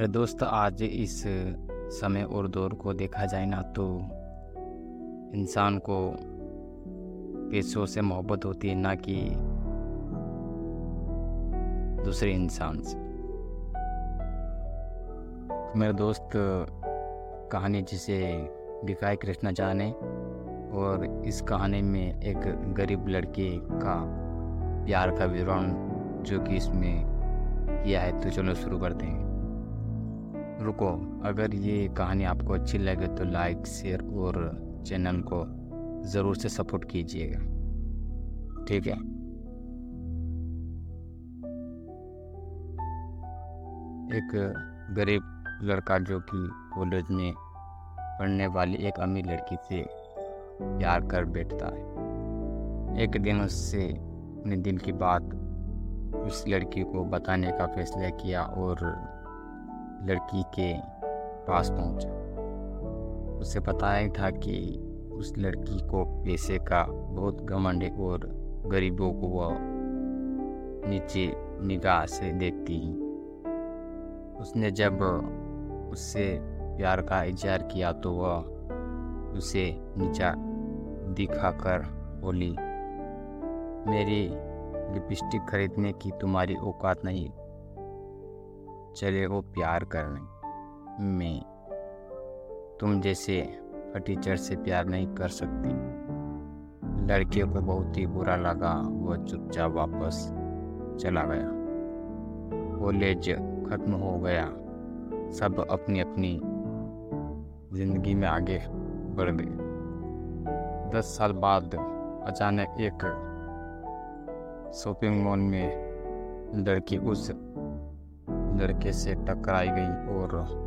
मेरे दोस्त, आज इस समय और दौर को देखा जाए ना तो इंसान को पैसों से मोहब्बत होती है ना कि दूसरे इंसान से। तो मेरा दोस्त, कहानी जिसे लिखा है कृष्णा झा ने और इस कहानी में एक गरीब लड़के का प्यार का विवरण जो कि इसमें किया है तो चलो शुरू करते हैं। रुको, अगर ये कहानी आपको अच्छी लगे तो लाइक शेयर और चैनल को ज़रूर से सपोर्ट कीजिएगा। ठीक है? एक गरीब लड़का जो कि कॉलेज में पढ़ने वाली एक अमीर लड़की से प्यार कर बैठता है। एक दिन उससे, अपने दिल की बात उस लड़की को बताने का फैसला किया और लड़की के पास पहुँचा। उसे बताया था कि उस लड़की को पैसे का बहुत घमंड है और गरीबों को वह नीचे निगाह से देखती ही। उसने जब उससे प्यार का इजहार किया तो वह उसे नीचा दिखाकर बोली, मेरी लिपस्टिक खरीदने की तुम्हारी औकात नहीं। चले वो प्यार करने में तुम जैसे टीचर से प्यार नहीं कर सकती। लड़के को बहुत ही बुरा लगा वह चुपचाप वापस चला गया। कॉलेज खत्म हो गया। सब अपनी अपनी ज़िंदगी में आगे बढ़ गए। दस साल बाद अचानक एक शॉपिंग मॉल में लड़की उस लड़के से टकराई गई और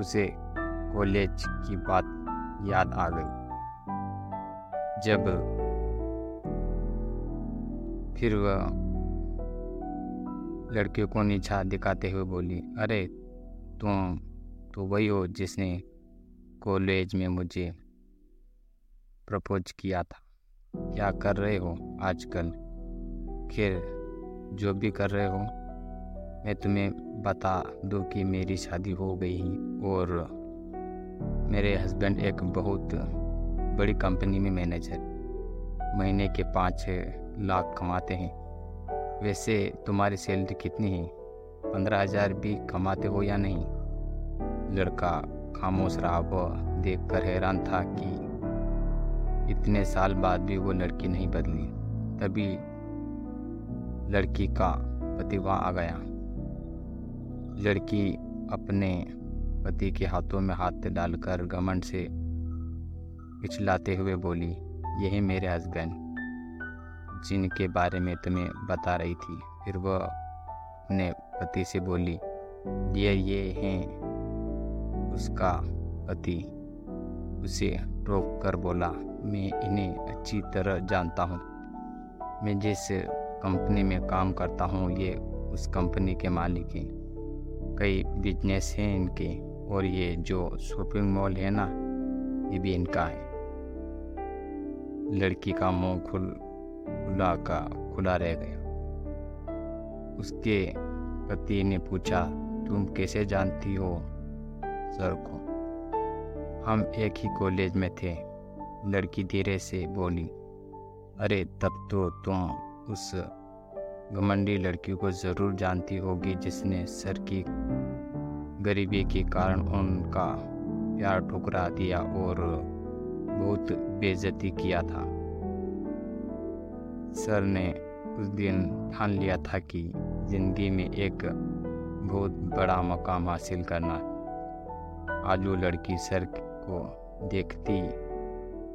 उसे कॉलेज की बात याद आ गई। जब फिर वह लड़के को नीचा दिखाते हुए बोली, अरे, तुम तो वही हो जिसने कॉलेज में मुझे प्रपोज किया था। क्या कर रहे हो आजकल? खैर, जो भी कर रहे हो मैं तुम्हें बता दूँ कि मेरी शादी हो गई और मेरे हस्बैंड एक बहुत बड़ी कंपनी में मैनेजर महीने के पाँच लाख कमाते हैं। वैसे तुम्हारी सैलरी कितनी है? पंद्रह हज़ार भी कमाते हो या नहीं? लड़का खामोश रहा, वह देख कर हैरान था कि इतने साल बाद भी वो लड़की नहीं बदली। तभी लड़की का पति वहाँ आ गया। लड़की अपने पति के हाथों में हाथ डालकर घमंड से पिछलाते हुए बोली, यही मेरे हस्बैंड, जिनके बारे में तुम्हें बता रही थी। फिर वह अपने पति से बोली, ये ये हैं उसका पति। उसे रोक कर बोला, मैं इन्हें अच्छी तरह जानता हूँ। मैं जिस कंपनी में काम करता हूँ, ये उस कंपनी के मालिक हैं। कई बिज़नेस हैं इनके, और ये जो शॉपिंग मॉल है ना, ये भी इनका है। लड़की का मुँह खुल, खुला का, खुला रह गया। उसके पति ने पूछा, तुम कैसे जानती हो सर को? हम एक ही कॉलेज में थे, लड़की धीरे से बोली, अरे तब तो तुम उस घमंडी लड़की को ज़रूर जानती होगी जिसने सर की गरीबी के कारण उनका प्यार ठुकरा दिया और बहुत बेजती किया था। सर ने उस दिन ठान लिया था कि ज़िंदगी में एक बहुत बड़ा मकाम हासिल करना आज वो लड़की सर को देखती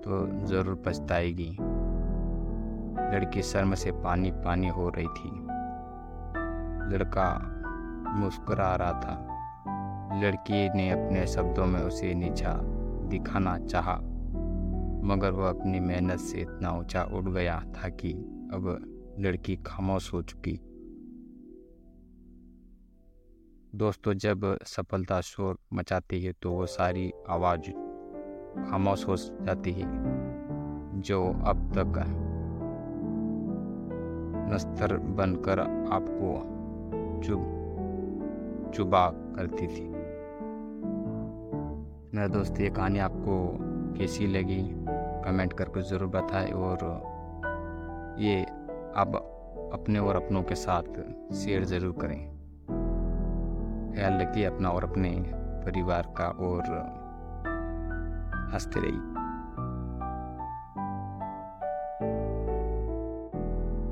तो ज़रूर पछताएगी। लड़की शर्म से पानी पानी हो रही थी। लड़का मुस्कुरा रहा था। लड़की ने अपने शब्दों में उसे नीचा दिखाना चाहा, मगर वह अपनी मेहनत से इतना ऊँचा उड़ गया था कि अब लड़की खामोश हो चुकी। दोस्तों, जब सफलता शोर मचाती है तो वो सारी आवाज़ खामोश हो जाती है, जो अब तक नस्तर बनकर आपको चुब, चुबा करती थी। मेरा दोस्त, ये कहानी आपको कैसी लगी? कमेंट करके ज़रूर बताएँ और ये आप अपने और अपनों के साथ शेयर ज़रूर करें। ख्याल रखिए अपना और अपने परिवार का और हँसते रहिए।